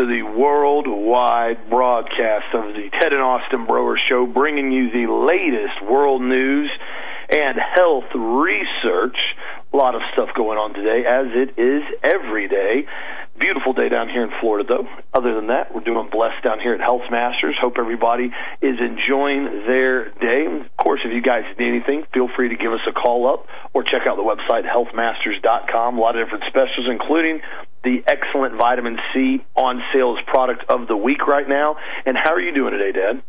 To the worldwide broadcast of the Ted and Austin Broer Show, bringing you the latest world news and health research. A lot of stuff going on today, as it is every day. Beautiful day down here in Florida, though. Other than that, we're doing blessed down here at Health Masters. Hope everybody is enjoying their day. Of course, if you guys need anything, feel free to give us a call up or check out the website healthmasters.com. A lot of different specials, including the excellent vitamin C on sales product of the week right now. And how are you doing today, Dad?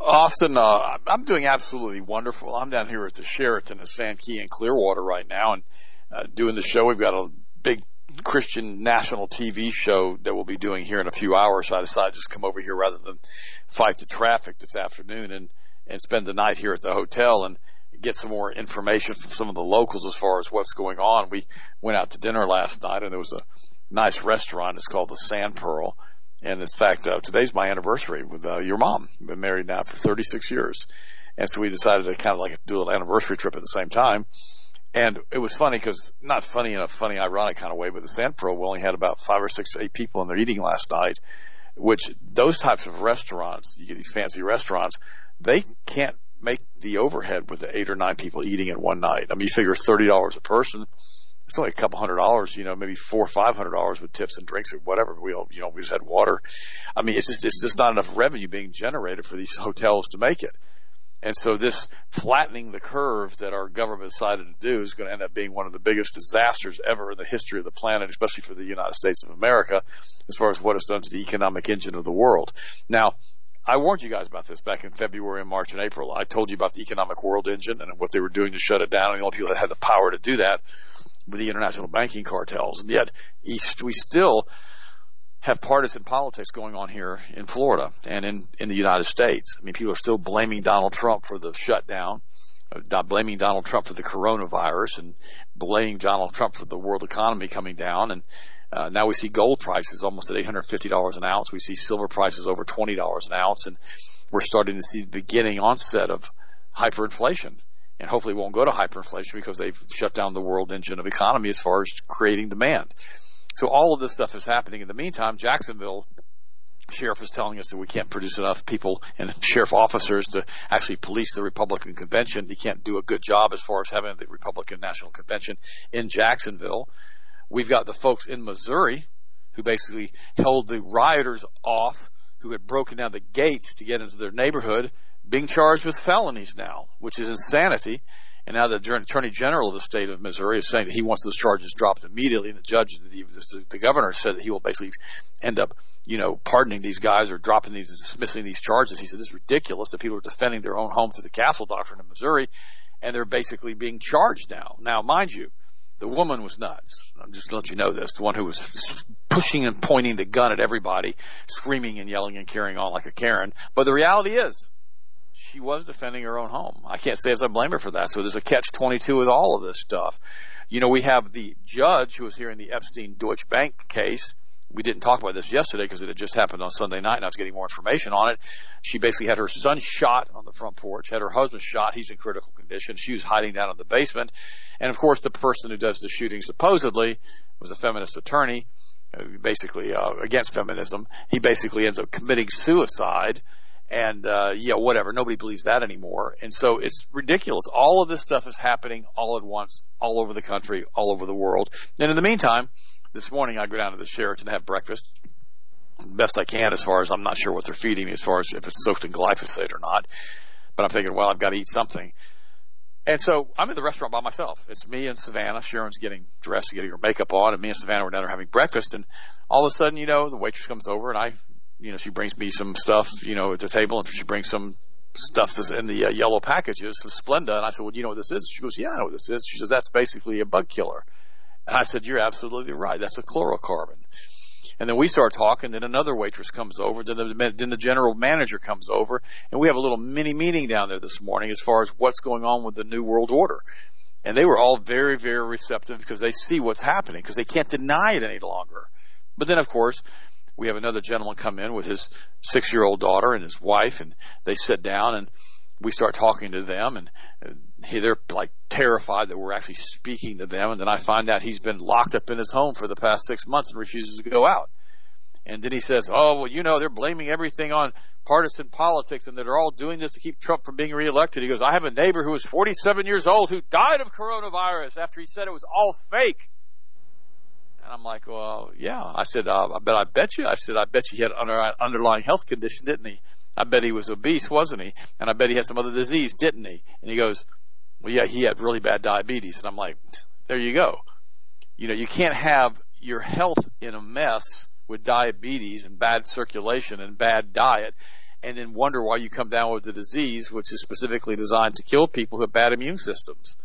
Austin, uh, I'm doing absolutely wonderful. I'm down here at the Sheraton at Sand Key in Clearwater right now and uh, doing the show. We've got a big Christian national TV show that we'll be doing here in a few hours. So I decided to just come over here rather than fight the traffic this afternoon and, and spend the night here at the hotel and get some more information from some of the locals as far as what's going on. We went out to dinner last night and there was a nice restaurant. It's called the Sand Pearl. And in fact, uh, today's my anniversary with uh, your mom. We've been married now for 36 years. And so we decided to kind of like do an anniversary trip at the same time. And it was funny because not funny in a funny, ironic kind of way, but the Pearl we only had about five or six, eight people in there eating last night. Which those types of restaurants, you get these fancy restaurants, they can't make the overhead with the eight or nine people eating in one night. I mean, you figure thirty dollars a person. It's only a couple hundred dollars, you know, maybe four or five hundred dollars with tips and drinks or whatever. We all, you know, we just had water. I mean, it's just it's just not enough revenue being generated for these hotels to make it. And so this flattening the curve that our government decided to do is going to end up being one of the biggest disasters ever in the history of the planet, especially for the United States of America, as far as what it's done to the economic engine of the world. Now, I warned you guys about this back in February and March and April. I told you about the economic world engine and what they were doing to shut it down, and the only people that had the power to do that were the international banking cartels. And yet, we still have partisan politics going on here in Florida and in, in the United States. I mean, people are still blaming Donald Trump for the shutdown, uh, blaming Donald Trump for the coronavirus, and blaming Donald Trump for the world economy coming down. And uh, now we see gold prices almost at $850 an ounce. We see silver prices over $20 an ounce, and we're starting to see the beginning onset of hyperinflation. And hopefully, it won't go to hyperinflation because they've shut down the world engine of economy as far as creating demand. So all of this stuff is happening. In the meantime, Jacksonville sheriff is telling us that we can't produce enough people and sheriff officers to actually police the Republican convention. He can't do a good job as far as having the Republican National Convention in Jacksonville. We've got the folks in Missouri who basically held the rioters off who had broken down the gates to get into their neighborhood being charged with felonies now, which is insanity. And now the Attorney General of the state of Missouri is saying that he wants those charges dropped immediately. And the judge, the, governor said that he will basically end up, you know, pardoning these guys or dropping these, dismissing these charges. He said this is ridiculous that people are defending their own home through the castle doctrine in Missouri, and they're basically being charged now. Now, mind you, the woman was nuts. I'm just let you know this. The one who was pushing and pointing the gun at everybody, screaming and yelling and carrying on like a Karen. But the reality is, she was defending her own home. I can't say as I blame her for that. So there's a catch 22 with all of this stuff. You know, we have the judge who was hearing the Epstein Deutsche Bank case. We didn't talk about this yesterday because it had just happened on Sunday night and I was getting more information on it. She basically had her son shot on the front porch, had her husband shot. He's in critical condition. She was hiding down in the basement. And of course, the person who does the shooting supposedly was a feminist attorney, uh, basically uh, against feminism. He basically ends up committing suicide and uh, yeah, whatever. Nobody believes that anymore, and so it's ridiculous. All of this stuff is happening all at once, all over the country, all over the world. And in the meantime, this morning I go down to the Sheraton to have breakfast, best I can, as far as I'm not sure what they're feeding me, as far as if it's soaked in glyphosate or not. But I'm thinking, well, I've got to eat something. And so I'm in the restaurant by myself. It's me and Savannah. Sharon's getting dressed, getting her makeup on, and me and Savannah were down there having breakfast. And all of a sudden, you know, the waitress comes over and I you know, she brings me some stuff, you know, at the table, and she brings some stuff that's in the uh, yellow packages from Splenda. And I said, well, you know what this is? She goes, yeah, I know what this is. She says, that's basically a bug killer. And I said, you're absolutely right. That's a chlorocarbon. And then we start talking. Then another waitress comes over. Then the, then the general manager comes over, and we have a little mini meeting down there this morning as far as what's going on with the new world order. And they were all very, very receptive because they see what's happening because they can't deny it any longer. But then, of course, we have another gentleman come in with his six year old daughter and his wife, and they sit down and we start talking to them. And uh, he, they're like terrified that we're actually speaking to them. And then I find out he's been locked up in his home for the past six months and refuses to go out. And then he says, "Oh, well, you know, they're blaming everything on partisan politics, and that they're all doing this to keep Trump from being reelected." He goes, "I have a neighbor who was 47 years old who died of coronavirus after he said it was all fake." And I'm like, "Well, yeah." I said, uh, "But I bet you." I said, "I bet you he had an under, underlying health condition, didn't he?" I bet he was obese, wasn't he? And I bet he had some other disease, didn't he? And he goes, well, yeah, he had really bad diabetes. And I'm like, there you go. You know, you can't have your health in a mess with diabetes and bad circulation and bad diet and then wonder why you come down with the disease, which is specifically designed to kill people who have bad immune systems.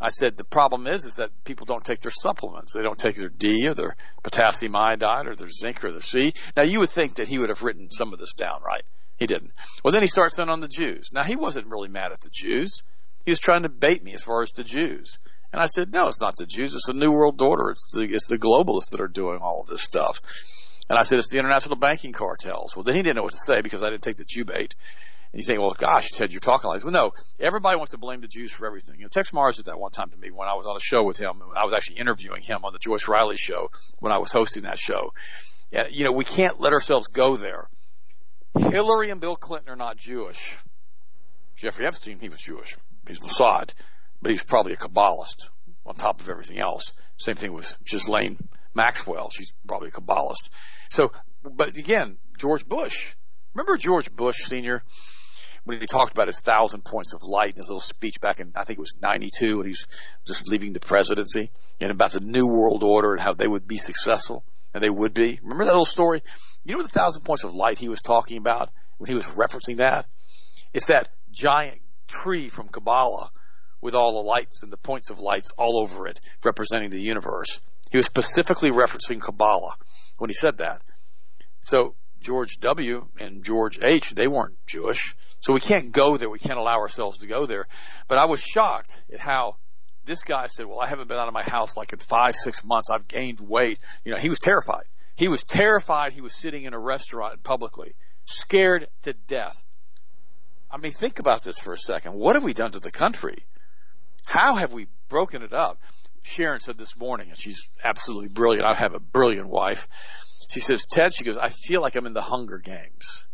I said the problem is is that people don't take their supplements. They don't take their D or their potassium iodide or their zinc or their C. Now you would think that he would have written some of this down, right? He didn't. Well, then he starts in on the Jews. Now, he wasn't really mad at the Jews. He was trying to bait me as far as the Jews. And I said, no, it's not the Jews. It's the New World Order. It's the, it's the globalists that are doing all of this stuff. And I said, it's the international banking cartels. Well, then he didn't know what to say because I didn't take the Jew bait. And you think, well, gosh, Ted, you're talking like this. Well, no, everybody wants to blame the Jews for everything. You know, Texe Marrs did that one time to me when I was on a show with him. I was actually interviewing him on the Joyce Riley show when I was hosting that show. And, you know, we can't let ourselves go there. Hillary and Bill Clinton are not Jewish. Jeffrey Epstein, he was Jewish. He's Mossad, but he's probably a Kabbalist on top of everything else. Same thing with Ghislaine Maxwell. She's probably a Kabbalist. So, but again, George Bush. Remember George Bush Sr. when he talked about his thousand points of light in his little speech back in, I think it was 92 when he's just leaving the presidency and about the new world order and how they would be successful and they would be. Remember that little story? You know the thousand points of light he was talking about when he was referencing that? It's that giant tree from Kabbalah with all the lights and the points of lights all over it representing the universe. He was specifically referencing Kabbalah when he said that. So George W. and George H. they weren't Jewish. So we can't go there. We can't allow ourselves to go there. But I was shocked at how this guy said, well, I haven't been out of my house like in five, six months. I've gained weight. You know, he was terrified. He was terrified he was sitting in a restaurant publicly, scared to death. I mean, think about this for a second. What have we done to the country? How have we broken it up? Sharon said this morning, and she's absolutely brilliant. I have a brilliant wife. She says, Ted, she goes, I feel like I'm in the Hunger Games.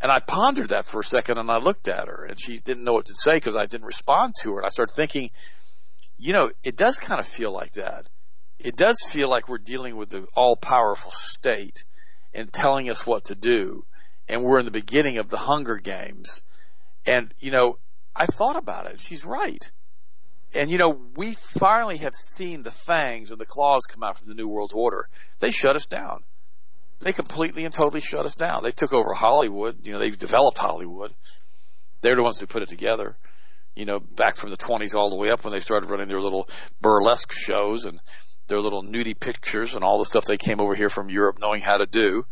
And I pondered that for a second and I looked at her and she didn't know what to say because I didn't respond to her. And I started thinking, you know, it does kind of feel like that it does feel like we're dealing with the all powerful state and telling us what to do. And we're in the beginning of the Hunger Games. And, you know, I thought about it. She's right. And, you know, we finally have seen the fangs and the claws come out from the New World Order. They shut us down. They completely and totally shut us down. They took over Hollywood. You know, they've developed Hollywood. They're the ones who put it together. You know, back from the 20s all the way up when they started running their little burlesque shows and their little nudie pictures and all the stuff they came over here from Europe knowing how to do.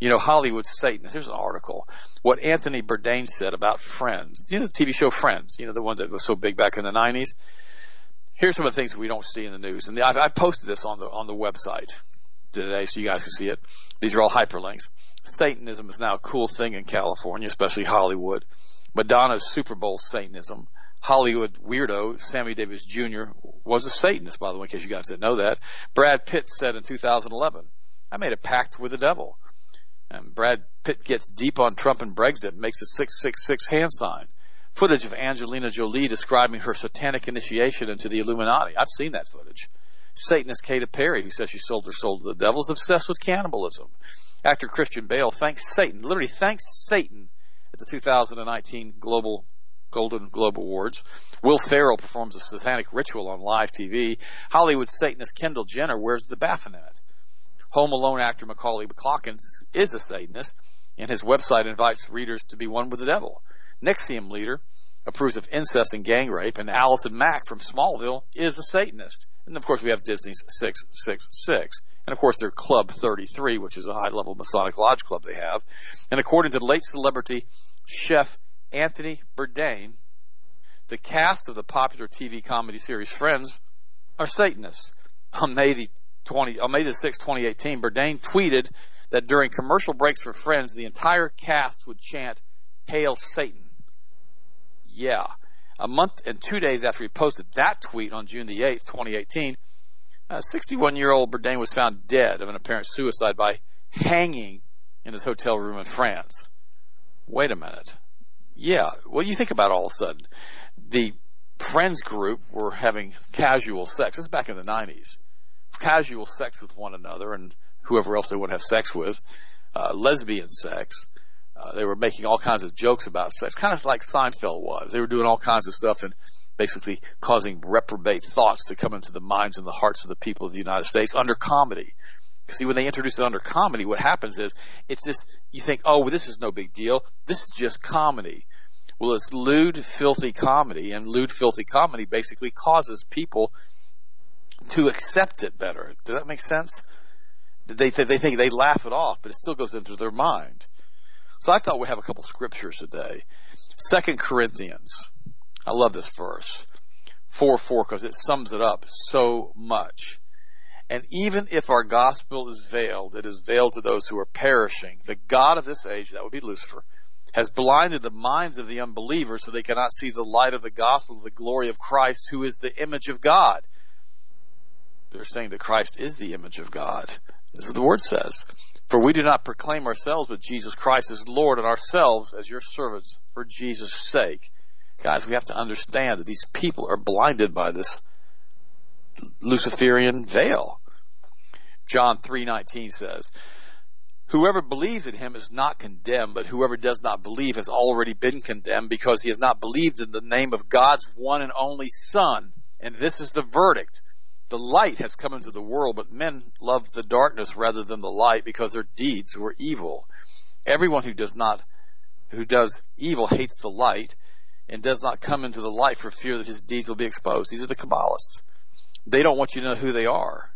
You know, Hollywood Satanists. Here's an article. What Anthony Bourdain said about Friends. You know, the TV show Friends. You know, the one that was so big back in the 90s. Here's some of the things we don't see in the news. And I've, I've posted this on the, on the website today so you guys can see it. These are all hyperlinks. Satanism is now a cool thing in California, especially Hollywood. Madonna's Super Bowl Satanism. Hollywood weirdo Sammy Davis Jr. was a Satanist, by the way, in case you guys didn't know that. Brad Pitt said in 2011, I made a pact with the devil. And Brad Pitt gets deep on Trump and Brexit and makes a 666 hand sign. Footage of Angelina Jolie describing her satanic initiation into the Illuminati. I've seen that footage. Satanist Katy Perry, who says she sold her soul to the devil, is obsessed with cannibalism. Actor Christian Bale thanks Satan, literally thanks Satan at the 2019 Global Golden Globe Awards. Will Ferrell performs a satanic ritual on live TV. Hollywood Satanist Kendall Jenner wears the Baphomet. Home Alone actor Macaulay Culkin is a Satanist, and his website invites readers to be one with the devil. NXIVM leader approves of incest and gang rape, and Allison Mack from Smallville is a Satanist. And of course, we have Disney's 666. And of course, their Club 33, which is a high level Masonic Lodge club they have. And according to late celebrity chef Anthony Bourdain, the cast of the popular TV comedy series Friends are Satanists. On May the 20, on May the 6th, 2018, Bourdain tweeted that during commercial breaks for Friends, the entire cast would chant, Hail Satan. Yeah. a month and two days after he posted that tweet on June the 8th, 2018, 61 year old Bourdain was found dead of an apparent suicide by hanging in his hotel room in France. Wait a minute. Yeah, what do you think about all of a sudden? The friends group were having casual sex. This is back in the 90s. Casual sex with one another and whoever else they want to have sex with. Uh, lesbian sex. Uh, they were making all kinds of jokes about sex, kind of like Seinfeld was. They were doing all kinds of stuff and basically causing reprobate thoughts to come into the minds and the hearts of the people of the United States under comedy. See, when they introduce it under comedy, what happens is it's just you think, oh, well, this is no big deal. This is just comedy. Well, it's lewd, filthy comedy, and lewd, filthy comedy basically causes people to accept it better. Does that make sense? They they think they laugh it off, but it still goes into their mind. So I thought we'd have a couple scriptures today. Second Corinthians. I love this verse. 4 4 because it sums it up so much. And even if our gospel is veiled, it is veiled to those who are perishing. The God of this age, that would be Lucifer, has blinded the minds of the unbelievers so they cannot see the light of the gospel the glory of Christ, who is the image of God. They're saying that Christ is the image of God. This is what the word says. For we do not proclaim ourselves, but Jesus Christ is Lord, and ourselves as your servants for Jesus' sake. Guys, we have to understand that these people are blinded by this Luciferian veil. John 3:19 says, Whoever believes in him is not condemned, but whoever does not believe has already been condemned because he has not believed in the name of God's one and only Son. And this is the verdict. The light has come into the world, but men love the darkness rather than the light because their deeds were evil. Everyone who does not who does evil hates the light and does not come into the light for fear that his deeds will be exposed. These are the Kabbalists. They don't want you to know who they are.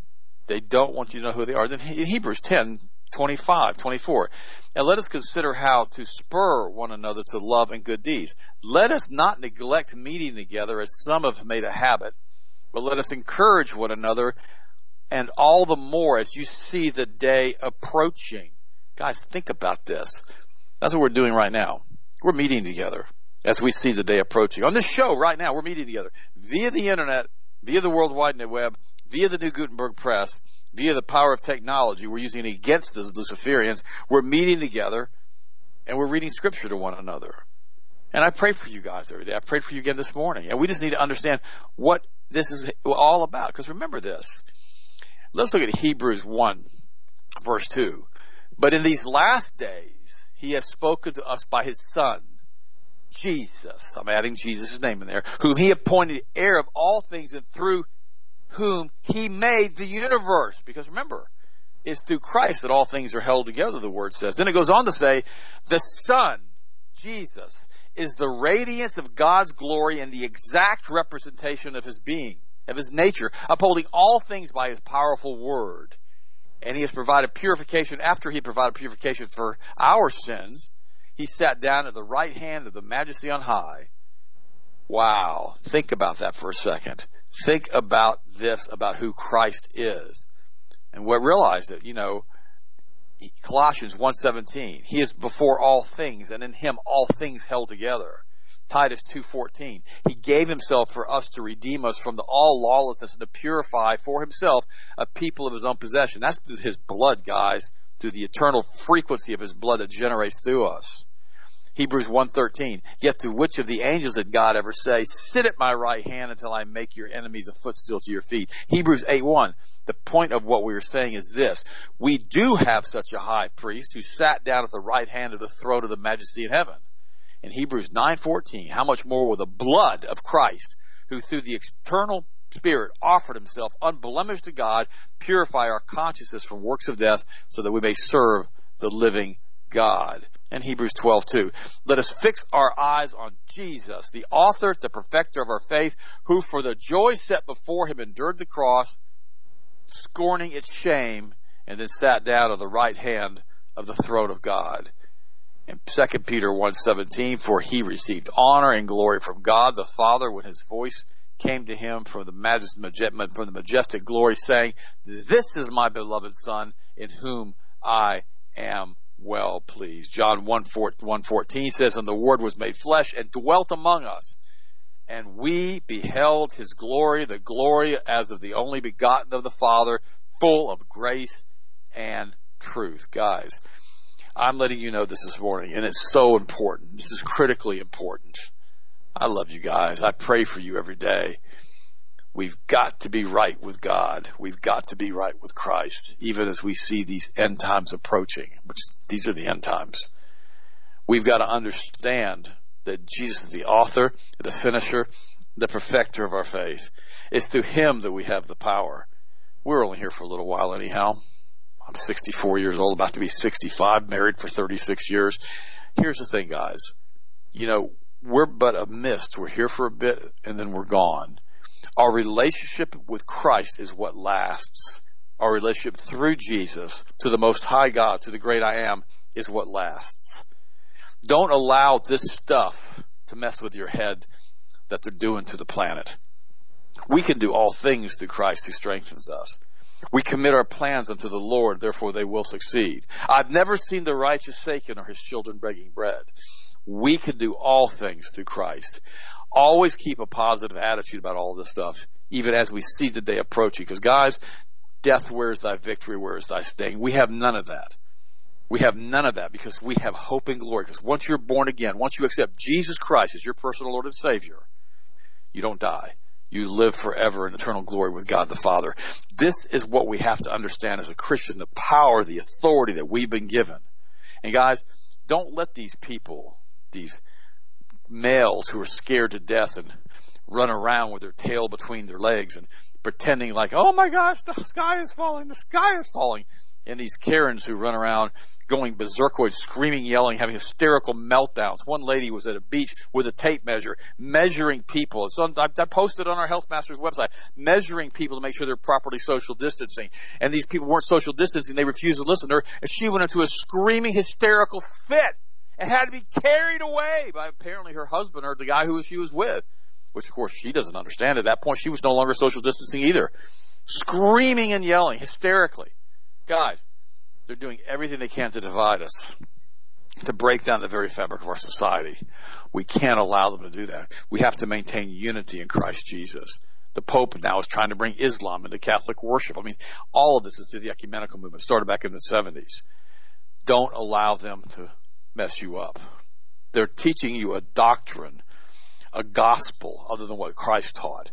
They don't want you to know who they are. Then in Hebrews 10, 25, 24. And let us consider how to spur one another to love and good deeds. Let us not neglect meeting together as some have made a habit, but let us encourage one another and all the more as you see the day approaching. Guys, think about this. That's what we're doing right now. We're meeting together as we see the day approaching. On this show right now, we're meeting together via the internet, via the World Wide Web, via the New Gutenberg Press, via the power of technology. We're using it against the Luciferians. We're meeting together and we're reading scripture to one another. And I pray for you guys every day. I prayed for you again this morning. And we just need to understand what this is all about. Because remember this. Let's look at Hebrews 1 verse 2. But in these last days, he has spoken to us by his son, Jesus. I'm adding Jesus' name in there, whom he appointed heir of all things and through whom he made the universe. Because remember, it's through Christ that all things are held together, the word says. Then it goes on to say, the Son, Jesus, is the radiance of God's glory and the exact representation of his being, of his nature, upholding all things by his powerful word. And he has provided purification after he provided purification for our sins. He sat down at the right hand of the majesty on high. Wow. Think about that for a second think about this about who Christ is. And we realize that, you know, Colossians 1:17, he is before all things and in him all things held together. Titus 2:14, he gave himself for us to redeem us from the all lawlessness and to purify for himself a people of his own possession. That's his blood, guys, through the eternal frequency of his blood that generates through us. Hebrews 1.13, Yet to which of the angels did God ever say, Sit at my right hand until I make your enemies a footstool to your feet? Hebrews 8.1, The point of what we are saying is this. We do have such a high priest who sat down at the right hand of the throne of the majesty in heaven. In Hebrews 9.14, How much more will the blood of Christ, who through the external Spirit offered himself unblemished to God, purify our consciences from works of death so that we may serve the living God and Hebrews 12 too. Let us fix our eyes on Jesus, the author, the perfecter of our faith, who for the joy set before him endured the cross, scorning its shame, and then sat down at the right hand of the throne of God. In 2 Peter 1.17, for he received honor and glory from God the Father when his voice came to him from the from the majestic glory saying, This is my beloved Son in whom I am well pleased. John 1, 1 14 says, And the Word was made flesh and dwelt among us. and we beheld his glory, the glory as of the only begotten of the Father, full of grace and truth. Guys, I'm letting you know this this morning, and it's so important. This is critically important. I love you guys. I pray for you every day. We've got to be right with God. We've got to be right with Christ, even as we see these end times approaching, which these are the end times. We've got to understand that Jesus is the author, the finisher, the perfecter of our faith. It's through Him that we have the power. We're only here for a little while anyhow. I'm 64 years old, about to be 65, married for 36 years. Here's the thing, guys. You know, we're but a mist. We're here for a bit and then we're gone. Our relationship with Christ is what lasts. Our relationship through Jesus to the Most High God, to the great I am, is what lasts. Don't allow this stuff to mess with your head that they're doing to the planet. We can do all things through Christ who strengthens us. We commit our plans unto the Lord, therefore they will succeed. I've never seen the righteous forsaken or his children begging bread. We can do all things through Christ. Always keep a positive attitude about all this stuff, even as we see the day approaching. Because guys, death where's thy victory, where's thy sting. We have none of that. We have none of that because we have hope and glory. Because once you're born again, once you accept Jesus Christ as your personal Lord and Savior, you don't die. You live forever in eternal glory with God the Father. This is what we have to understand as a Christian the power, the authority that we've been given. And guys, don't let these people, these males who are scared to death and run around with their tail between their legs and pretending like, oh my gosh, the sky is falling, the sky is falling and these Karens who run around going berserkoid, screaming, yelling, having hysterical meltdowns. One lady was at a beach with a tape measure, measuring people. It's on, I, I posted on our Health Masters website, measuring people to make sure they're properly social distancing. And these people weren't social distancing. They refused to listen to her. And she went into a screaming, hysterical fit and had to be carried away by apparently her husband or the guy who she was with. Which of course she doesn't understand. At that point, she was no longer social distancing either. Screaming and yelling hysterically. Guys, they're doing everything they can to divide us, to break down the very fabric of our society. We can't allow them to do that. We have to maintain unity in Christ Jesus. The Pope now is trying to bring Islam into Catholic worship. I mean, all of this is through the ecumenical movement, started back in the 70s. Don't allow them to mess you up. They're teaching you a doctrine, a gospel other than what Christ taught.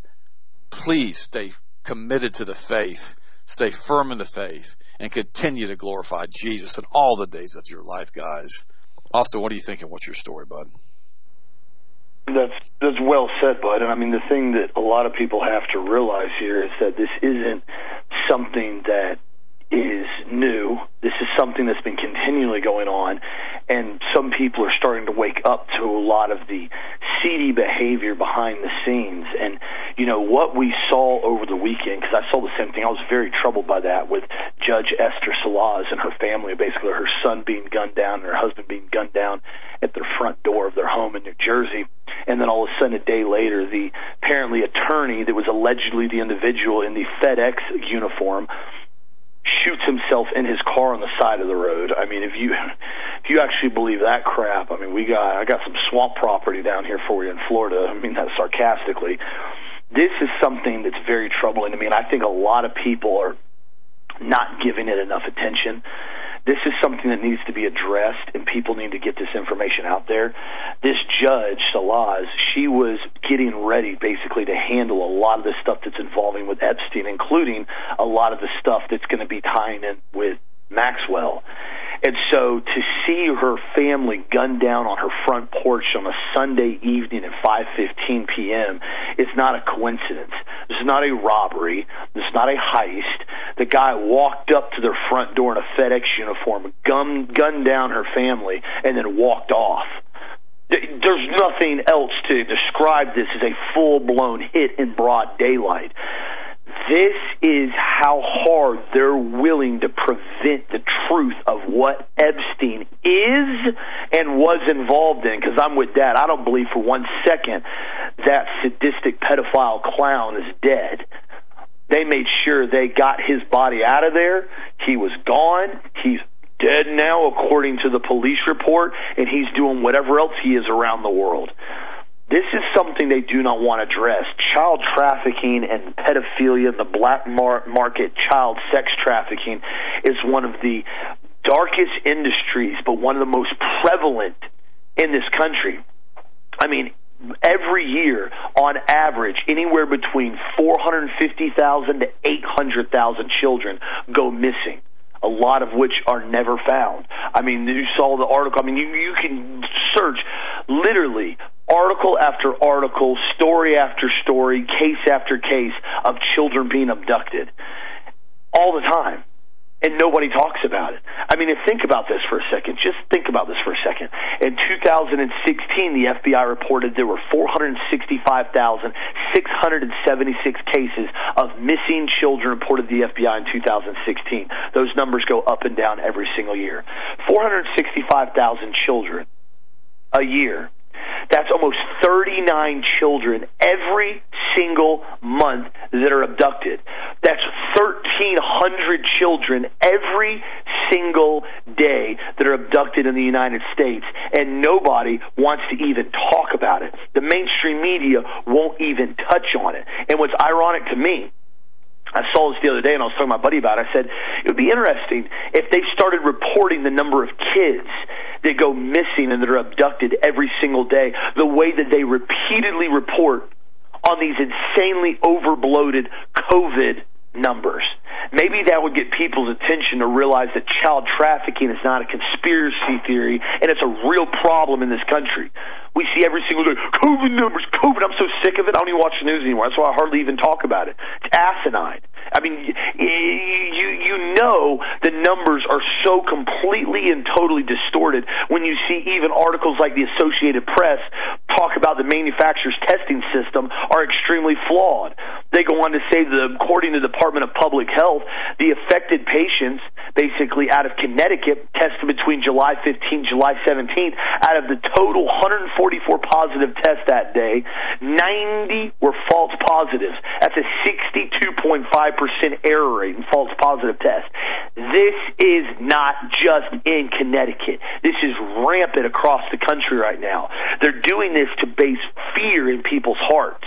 Please stay committed to the faith Stay firm in the faith and continue to glorify Jesus in all the days of your life, guys. Also, what are you thinking? What's your story, bud? That's that's well said, bud. And I mean, the thing that a lot of people have to realize here is that this isn't something that is new. This is something that's been continually going on, and some people are starting to wake up to a lot of the seedy behavior behind the scenes. And you know what we saw over the weekend, because I saw the same thing. I was very troubled by that with Judge Esther Salas and her family, basically her son being gunned down and her husband being gunned down at their front door of their home in New Jersey. And then all of a sudden, a day later, the apparently attorney that was allegedly the individual in the FedEx uniform shoots himself in his car on the side of the road. I mean, if you if you actually believe that crap, I mean, we got I got some swamp property down here for you in Florida. I mean that sarcastically. This is something that's very troubling to me, and I think a lot of people are not giving it enough attention. This is something that needs to be addressed, and people need to get this information out there. This judge, Salas, she was getting ready basically to handle a lot of the stuff that's involving with Epstein, including a lot of the stuff that's going to be tying in with Maxwell. And so to see her family gunned down on her front porch on a Sunday evening at 5:15 p.m. is not a coincidence. This is not a robbery. This is not a heist. The guy walked up to their front door in a FedEx uniform, gunned, gunned down her family, and then walked off. There's nothing else to describe this as a full blown hit in broad daylight. This is how hard they're willing to prevent the truth of what Epstein is and was involved in. Because I'm with Dad. I don't believe for one second that sadistic pedophile clown is dead. They made sure they got his body out of there. He was gone. He's dead now, according to the police report, and he's doing whatever else he is around the world. This is something they do not want to address. Child trafficking and pedophilia, the black mar- market child sex trafficking is one of the darkest industries, but one of the most prevalent in this country. I mean, every year, on average, anywhere between 450,000 to 800,000 children go missing a lot of which are never found. I mean, you saw the article. I mean, you you can search literally article after article, story after story, case after case of children being abducted all the time and nobody talks about it. I mean, think about this for a second. Just think about this for a second. In 2016, the FBI reported there were 465,676 cases of missing children reported to the FBI in 2016. Those numbers go up and down every single year. 465,000 children a year that's almost 39 children every single month that are abducted. That's 1,300 children every single day that are abducted in the United States, and nobody wants to even talk about it. The mainstream media won't even touch on it. And what's ironic to me, I saw this the other day and I was talking to my buddy about it. I said, it would be interesting if they started reporting the number of kids that go missing and that are abducted every single day, the way that they repeatedly report on these insanely overbloated COVID numbers. Maybe that would get people's attention to realize that child trafficking is not a conspiracy theory and it's a real problem in this country. We see every single day COVID numbers, COVID. I'm so sick of it. I don't even watch the news anymore. That's why I hardly even talk about it. It's asinine. I mean, you you know the numbers are so completely and totally distorted when you see even articles like the Associated Press talk about the manufacturer's testing system are extremely flawed. They go on to say that according to the Department of Public Health, the affected patients, basically out of Connecticut, tested between July 15th, July 17th, out of the total 144 positive tests that day, 90 were false positives. That's a 62.5 percent error rate in false positive tests. This is not just in Connecticut. This is rampant across the country right now. They're doing this to base fear in people's hearts.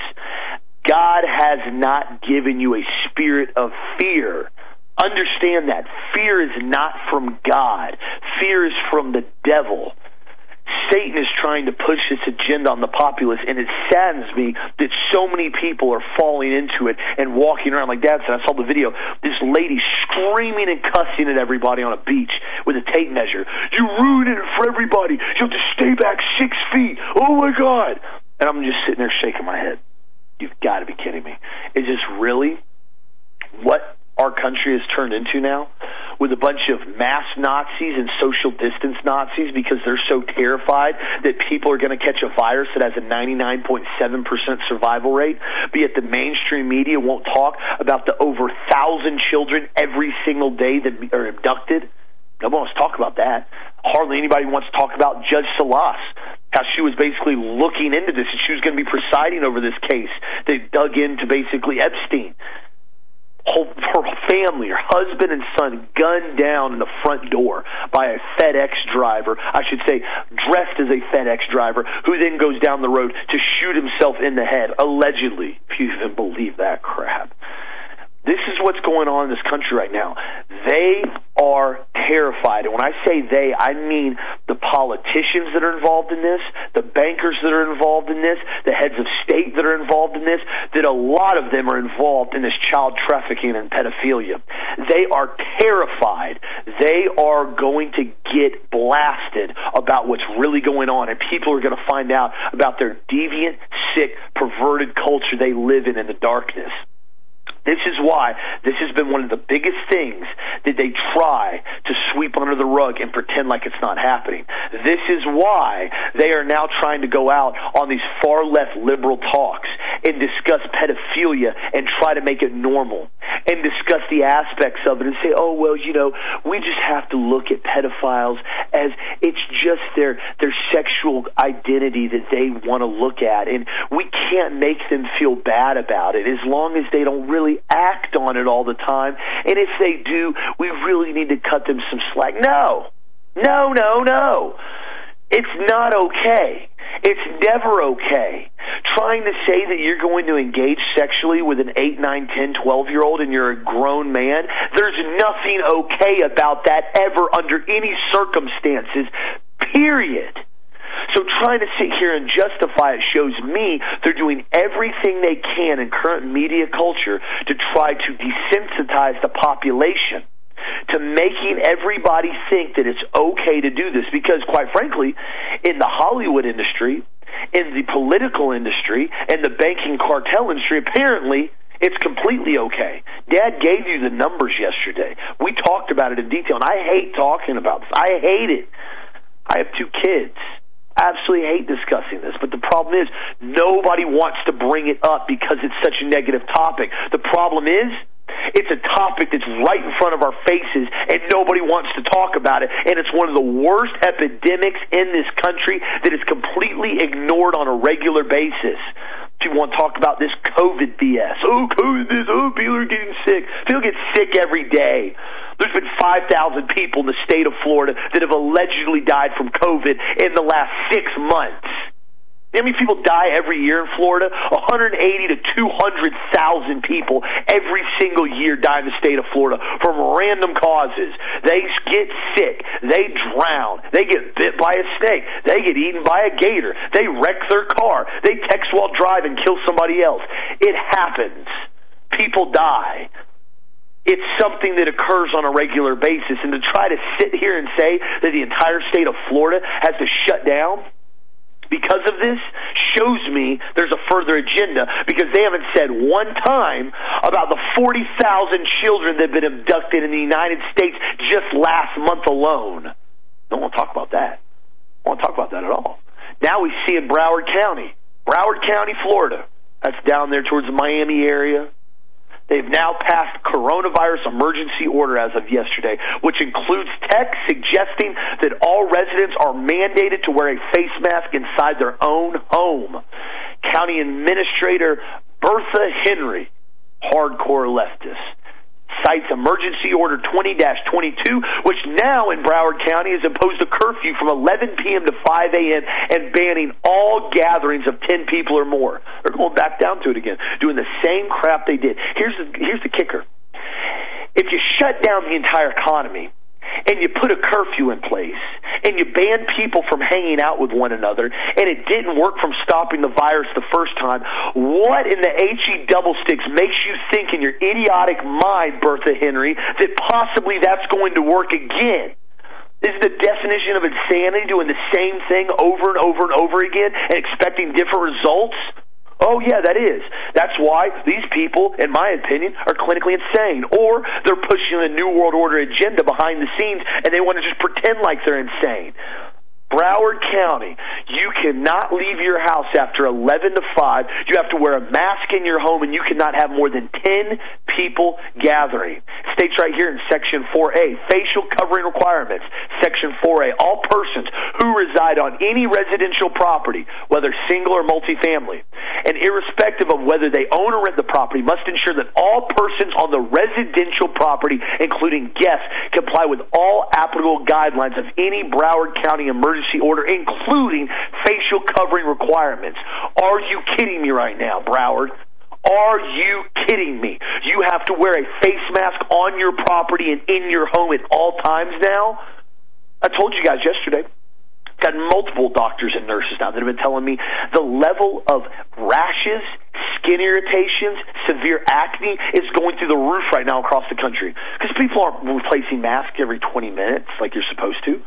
God has not given you a spirit of fear. Understand that. Fear is not from God. Fear is from the devil. Satan is trying to push this agenda on the populace, and it saddens me that so many people are falling into it and walking around like Dad said. I saw the video. This lady screaming and cussing at everybody on a beach with a tape measure. You ruined it for everybody. You have to stay back six feet. Oh my God! And I'm just sitting there shaking my head. You've got to be kidding me. Is this really what our country has turned into now? with a bunch of mass Nazis and social distance Nazis because they're so terrified that people are going to catch a virus that has a 99.7% survival rate. Be it the mainstream media won't talk about the over thousand children every single day that are abducted. Nobody wants to talk about that. Hardly anybody wants to talk about Judge Salas, how she was basically looking into this and she was going to be presiding over this case. They dug into basically Epstein her family, her husband and son, gunned down in the front door by a FedEx driver. I should say, dressed as a FedEx driver, who then goes down the road to shoot himself in the head, allegedly, if you even believe that crap. This is what's going on in this country right now. They are terrified. And when I say they, I mean the politicians that are involved in this, the bankers that are involved in this, the heads of state that are involved in this, that a lot of them are involved in this child trafficking and pedophilia. They are terrified. They are going to get blasted about what's really going on, and people are going to find out about their deviant, sick, perverted culture they live in in the darkness. This is why this has been one of the biggest things that they try to sweep under the rug and pretend like it's not happening. This is why they are now trying to go out on these far left liberal talks and discuss pedophilia and try to make it normal and discuss the aspects of it and say, oh, well, you know, we just have to look at pedophiles as it's just their, their sexual identity that they want to look at. And we can't make them feel bad about it as long as they don't really act on it all the time. And if they do, we really need to cut them some slack. No, no, no, no. It's not okay. It's never okay. trying to say that you're going to engage sexually with an 8, 9, 10, 12 year old and you're a grown man, there's nothing okay about that ever under any circumstances, period. So trying to sit here and justify it shows me they're doing everything they can in current media culture to try to desensitize the population to making everybody think that it's okay to do this because quite frankly in the Hollywood industry in the political industry and the banking cartel industry apparently it's completely okay. Dad gave you the numbers yesterday. We talked about it in detail, and I hate talking about this. I hate it. I have two kids absolutely hate discussing this, but the problem is nobody wants to bring it up because it's such a negative topic. The problem is it's a topic that's right in front of our faces and nobody wants to talk about it. And it's one of the worst epidemics in this country that is completely ignored on a regular basis. People want to talk about this COVID BS. Oh, COVID this. Oh, people are getting sick. People get sick every day. There's been 5,000 people in the state of Florida that have allegedly died from COVID in the last six months. How many people die every year in Florida? 180 to 200,000 people every single year die in the state of Florida from random causes. They get sick. They drown. They get bit by a snake. They get eaten by a gator. They wreck their car. They text while driving, kill somebody else. It happens. People die it's something that occurs on a regular basis. And to try to sit here and say that the entire state of Florida has to shut down because of this shows me there's a further agenda because they haven't said one time about the 40,000 children that have been abducted in the United States just last month alone. Don't want to talk about that. Don't want to talk about that at all. Now we see in Broward County, Broward County, Florida. That's down there towards the Miami area. Now passed coronavirus emergency order as of yesterday, which includes text suggesting that all residents are mandated to wear a face mask inside their own home. County Administrator Bertha Henry, hardcore leftist, cites Emergency Order 20-22, which now in Broward County has imposed a curfew from 11 p.m. to 5 a.m. and banning all gatherings of 10 people or more. They're going back down to it again, doing the same crap they did. Here's the, here's the kicker. If you shut down the entire economy, and you put a curfew in place and you ban people from hanging out with one another and it didn't work from stopping the virus the first time, what in the HE double sticks makes you think in your idiotic mind, Bertha Henry, that possibly that's going to work again? This is the definition of insanity, doing the same thing over and over and over again and expecting different results? Oh, yeah, that is. That's why these people, in my opinion, are clinically insane. Or they're pushing a New World Order agenda behind the scenes and they want to just pretend like they're insane. Broward County, you cannot leave your house after 11 to 5. You have to wear a mask in your home and you cannot have more than 10 people gathering. States right here in Section 4A, facial covering requirements. Section 4A, all persons who reside on any residential property, whether single or multifamily, and irrespective of whether they own or rent the property, must ensure that all persons on the residential property, including guests, comply with all applicable guidelines of any Broward County emergency emergency order, including facial covering requirements. Are you kidding me right now, Broward? Are you kidding me? You have to wear a face mask on your property and in your home at all times now? I told you guys yesterday. Got multiple doctors and nurses now that have been telling me the level of rashes, skin irritations, severe acne is going through the roof right now across the country because people aren't replacing masks every 20 minutes like you're supposed to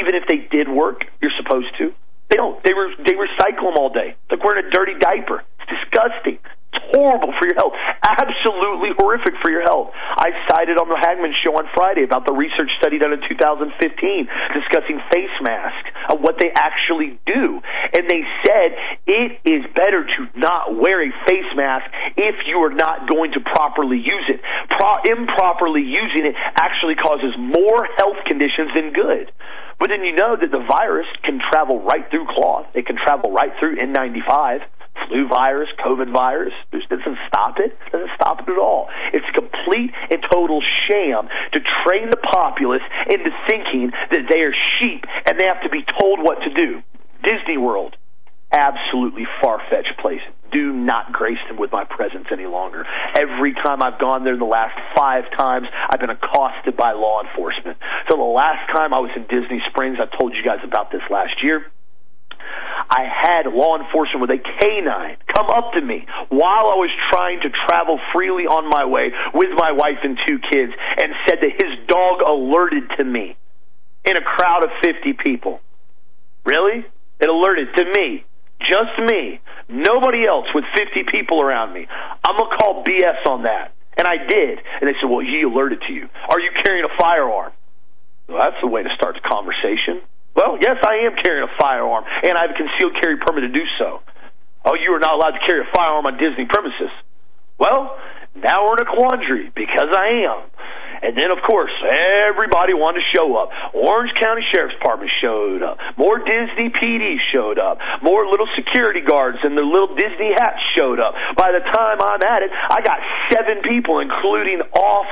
even if they did work, you're supposed to. They don't. They re- they recycle them all day. It's like wearing a dirty diaper. It's disgusting. It's horrible for your health. Absolutely horrific for your health. I cited on the Hagmann show on Friday about the research study done in 2015 discussing face masks, and what they actually do. And they said it is better to not wear a face mask if you are not going to properly use it. Pro- improperly using it actually causes more health conditions than good. But then you know that the virus can travel right through cloth. It can travel right through N95, flu virus, COVID virus. It doesn't stop it. it doesn't stop it at all. It's a complete and total sham to train the populace into thinking that they are sheep and they have to be told what to do. Disney World, absolutely far fetched place. Do not grace them with my presence any longer. Every time I've gone there in the last five times, I've been accosted by law enforcement. So the last time I was in Disney Springs, I told you guys about this last year. I had law enforcement with a canine come up to me while I was trying to travel freely on my way with my wife and two kids and said that his dog alerted to me in a crowd of 50 people. Really? It alerted to me. Just me. Nobody else with 50 people around me. I'm going to call BS on that. And I did. And they said, well, he alerted to you. Are you carrying a firearm? Well, that's the way to start the conversation. Well, yes, I am carrying a firearm, and I have a concealed carry permit to do so. Oh, you are not allowed to carry a firearm on Disney premises. Well, now we're in a quandary because I am. And then, of course, everybody wanted to show up. Orange County Sheriff's Department showed up. More Disney PD showed up. More little security guards and their little Disney hats showed up. By the time I'm at it, I got seven people, including off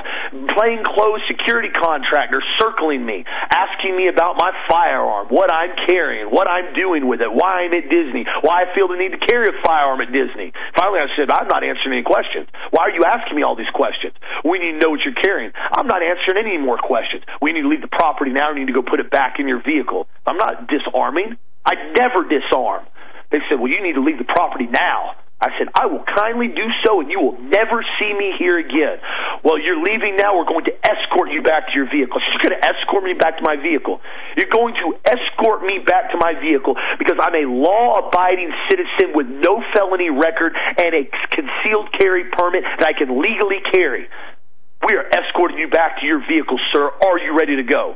plainclothes security contractors, circling me, asking me about my firearm, what I'm carrying, what I'm doing with it, why I'm at Disney, why I feel the need to carry a firearm at Disney. Finally, I said, I'm not answering any questions. Why are you asking me all these questions? We need to know what you're carrying. I'm not answering any more questions. We need to leave the property now. We need to go put it back in your vehicle. I'm not disarming. I never disarm. They said, well, you need to leave the property now. I said, I will kindly do so, and you will never see me here again. Well, you're leaving now. We're going to escort you back to your vehicle. She's going to escort me back to my vehicle. You're going to escort me back to my vehicle because I'm a law abiding citizen with no felony record and a concealed carry permit that I can legally carry. We are escorting you back to your vehicle, sir. Are you ready to go?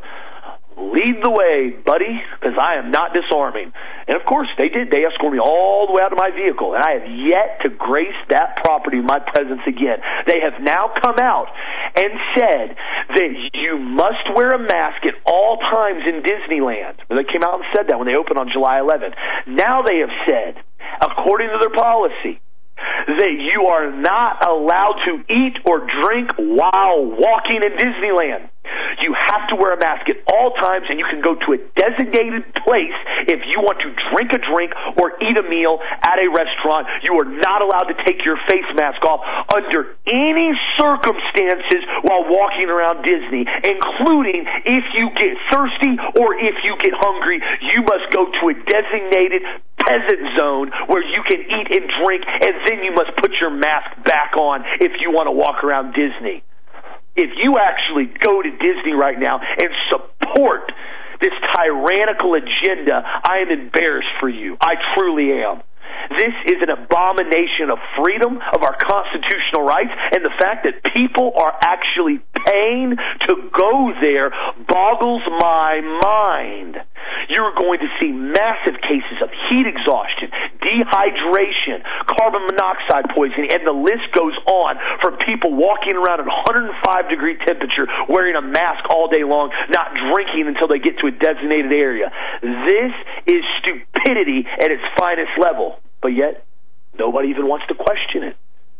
Lead the way, buddy, because I am not disarming. And of course, they did. They escorted me all the way out to my vehicle, and I have yet to grace that property in my presence again. They have now come out and said that you must wear a mask at all times in Disneyland. They came out and said that when they opened on July 11th. Now they have said, according to their policy, that you are not allowed to eat or drink while walking in Disneyland. You have to wear a mask at all times, and you can go to a designated place if you want to drink a drink or eat a meal at a restaurant. You are not allowed to take your face mask off under any circumstances while walking around Disney, including if you get thirsty or if you get hungry. You must go to a designated peasant zone where you can eat and drink, and then you must put your mask back on if you want to walk around Disney if you actually go to Disney right now and support this tyrannical agenda, I am embarrassed for you. I truly am. This is an abomination of freedom, of our constitutional rights, and the fact that people are actually paying to go there boggles my mind. You're going to see massive cases of heat exhaustion, dehydration, carbon monoxide poisoning, and the list goes on from people walking around at 105 degree temperature wearing a mask all day long, not drinking until they get to a designated area. This is stupidity at its finest level, but yet nobody even wants to question it.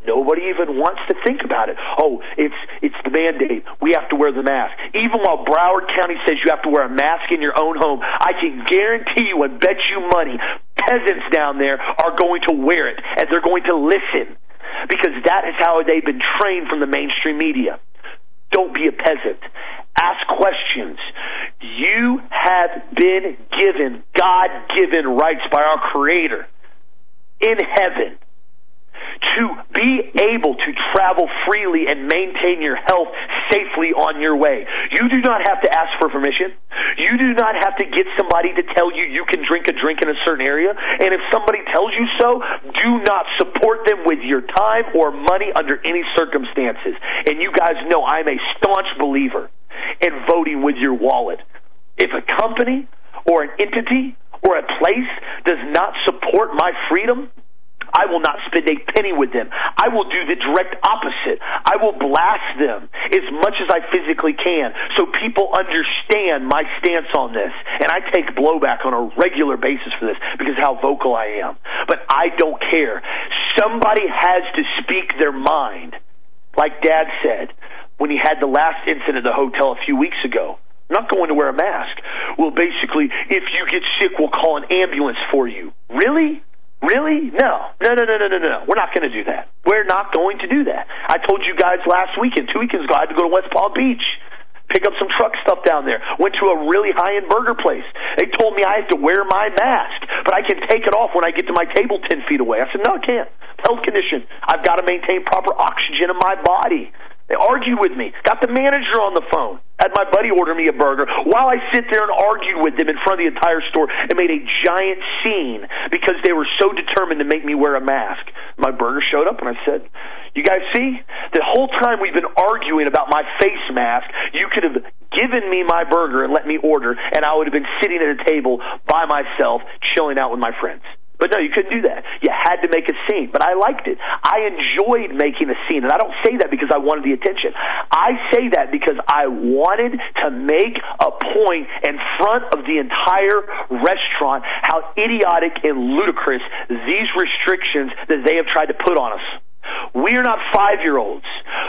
Nobody even wants to think about it. Oh, it's it's the mandate. We have to wear the mask. Even while Broward County says you have to wear a mask in your own home, I can guarantee you and bet you money peasants down there are going to wear it and they're going to listen because that is how they've been trained from the mainstream media. Don't be a peasant. Ask questions. You have been given God given rights by our Creator in heaven to be able to travel freely and maintain your health safely on your way. You do not have to ask for permission. You do not have to get somebody to tell you you can drink a drink in a certain area. And if somebody tells you so, do not support them with your time or money under any circumstances. And you guys know I'm a staunch believer in voting with your wallet. If a company or an entity or a place does not support my freedom, I will not spend a penny with them. I will do the direct opposite. I will blast them as much as I physically can so people understand my stance on this. And I take blowback on a regular basis for this because how vocal I am. But I don't care. Somebody has to speak their mind. Like Dad said when he had the last incident at the hotel a few weeks ago. Not going to wear a mask. Well, basically, if you get sick, we'll call an ambulance for you. Really? Really? No. No, no, no, no, no, no. We're not going to do that. We're not going to do that. I told you guys last weekend, two weekends ago, I had to go to West Palm Beach pick up some truck stuff down there. Went to a really high end burger place. They told me I have to wear my mask, but I can take it off when I get to my table 10 feet away. I said, no, I can't. Health condition. I've got to maintain proper oxygen in my body. They argued with me. Got the manager on the phone. Had my buddy order me a burger while I sit there and argued with them in front of the entire store and made a giant scene because they were so determined to make me wear a mask. My burger showed up and I said, You guys see? The whole time we've been arguing about my face mask, you could have given me my burger and let me order, and I would have been sitting at a table by myself, chilling out with my friends. But no, you couldn't do that. You had to make a scene. But I liked it. I enjoyed making a scene. And I don't say that because I wanted the attention. I say that because I wanted to make a point in front of the entire restaurant how idiotic and ludicrous these restrictions that they have tried to put on us. We are not five year olds.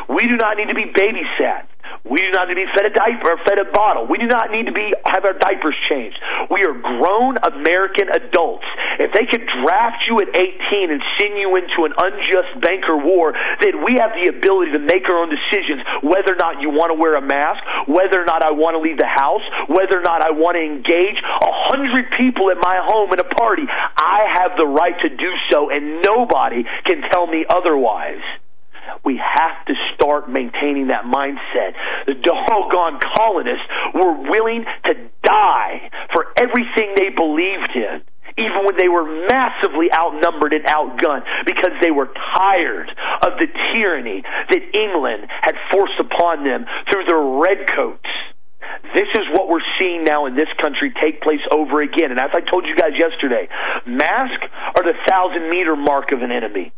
We do not need to be babysat. We do not need to be fed a diaper fed a bottle. We do not need to be have our diapers changed. We are grown American adults. If they could draft you at 18 and send you into an unjust banker war, then we have the ability to make our own decisions whether or not you want to wear a mask, whether or not I want to leave the house, whether or not I want to engage a hundred people at my home in a party. I have the right to do so, and nobody can tell me otherwise. We have to start maintaining that mindset. The doggone colonists were willing to die for everything they believed in even when they were massively outnumbered and outgunned because they were tired of the tyranny that England had forced upon them through their redcoats. This is what we're seeing now in this country take place over again. And as I told you guys yesterday, masks are the thousand meter mark of an enemy.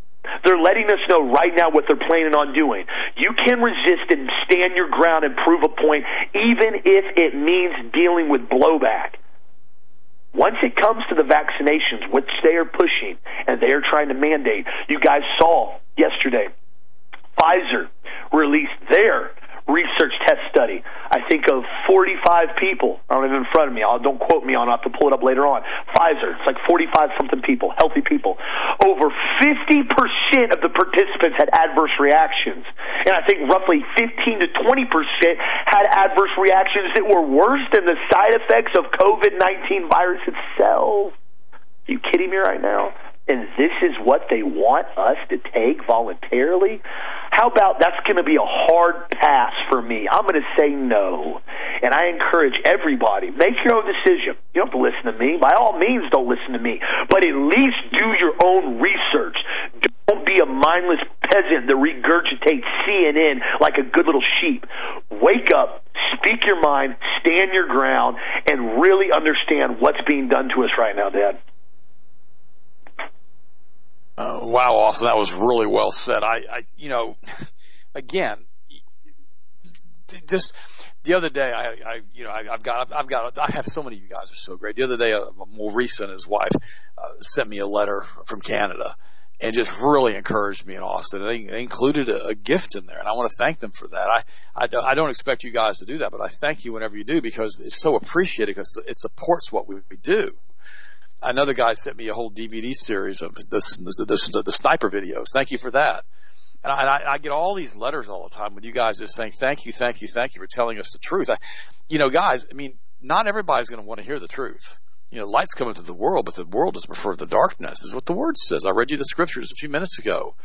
They're letting us know right now what they're planning on doing. You can resist and stand your ground and prove a point, even if it means dealing with blowback. Once it comes to the vaccinations, which they are pushing and they are trying to mandate, you guys saw yesterday, Pfizer released their research test study. I think of 45 people. I don't have it in front of me. I'll, don't quote me on. I'll have to pull it up later on. Pfizer. It's like 45 something people, healthy people. Over 50% of the participants had adverse reactions. And I think roughly 15 to 20% had adverse reactions that were worse than the side effects of COVID-19 virus itself. Are you kidding me right now? And this is what they want us to take voluntarily, how about that's going to be a hard pass for me? I'm going to say no. And I encourage everybody, make your own decision. You don't have to listen to me. By all means, don't listen to me. But at least do your own research. Don't be a mindless peasant that regurgitates CNN like a good little sheep. Wake up, speak your mind, stand your ground, and really understand what's being done to us right now, Dad. Uh, wow, Austin, that was really well said. I, I, you know, again, just the other day, I, I you know, I, have got, I've got, I have so many of you guys are so great. The other day, uh, Maurice and his wife uh, sent me a letter from Canada and just really encouraged me in Austin. They, they included a, a, gift in there, and I want to thank them for that. I, I, I, don't expect you guys to do that, but I thank you whenever you do because it's so appreciated because it supports what we, we do another guy sent me a whole DVD series of this, this, this the sniper videos. Thank you for that. And I, I, get all these letters all the time with you guys just saying thank you, thank you, thank you for telling us the truth. I, you know, guys, I mean, not everybody's going to want to hear the truth. You know, light's coming to the world, but the world does prefer the darkness, is what the word says. I read you the scriptures a few minutes ago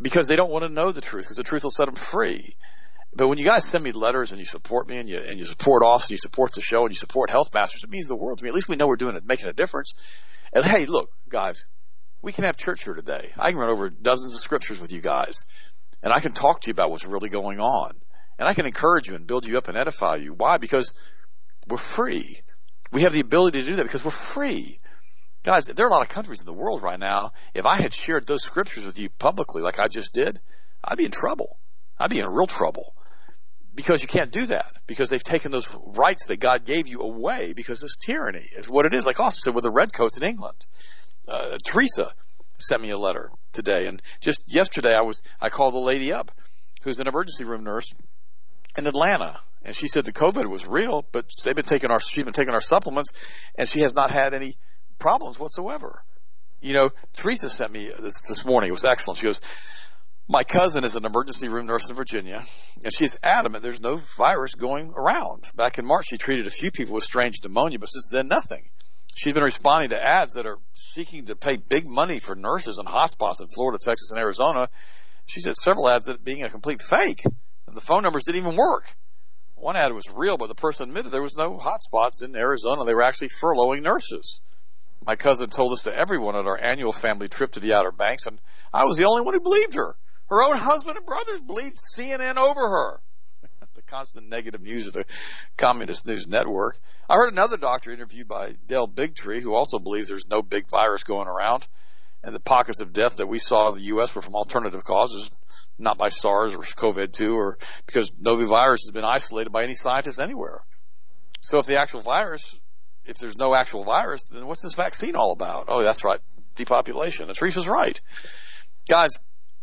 because they don't want to know the truth because the truth will set them free. But when you guys send me letters and you support me and you and you support Austin, you support the show and you support Health Masters, it means the world to me. At least we know we're doing it, making a difference. And hey, look, guys, we can have church here today. I can run over dozens of scriptures with you guys, and I can talk to you about what's really going on, and I can encourage you and build you up and edify you. Why? Because we're free. We have the ability to do that because we're free. Guys, there are a lot of countries in the world right now. If I had shared those scriptures with you publicly, like I just did, I'd be in trouble. I'd be in real trouble because you can't do that because they've taken those rights that God gave you away because it's tyranny is what it is. Like Austin said with the redcoats in England. Uh, Teresa sent me a letter today, and just yesterday I was I called the lady up who's an emergency room nurse in Atlanta, and she said the COVID was real, but they've been taking our she's been taking our supplements, and she has not had any problems whatsoever. You know, Teresa sent me this this morning. It was excellent. She goes, my cousin is an emergency room nurse in Virginia, and she's adamant there's no virus going around. Back in March, she treated a few people with strange pneumonia, but since then, nothing. She's been responding to ads that are seeking to pay big money for nurses in hotspots in Florida, Texas, and Arizona. She said several ads that being a complete fake, and the phone numbers didn't even work. One ad was real, but the person admitted there was no hotspots in Arizona. They were actually furloughing nurses. My cousin told this to everyone at our annual family trip to the Outer Banks, and I was the only one who believed her. Her own husband and brothers believed CNN over her. the constant negative news of the Communist News Network. I heard another doctor interviewed by Del Bigtree who also believes there's no big virus going around, and the pockets of death that we saw in the U.S. were from alternative causes, not by SARS or COVID-2 or because no virus has been isolated by any scientist anywhere. So if the actual virus, if there's no actual virus, then what's this vaccine all about? Oh, that's right. Depopulation. And Teresa's right. Guys,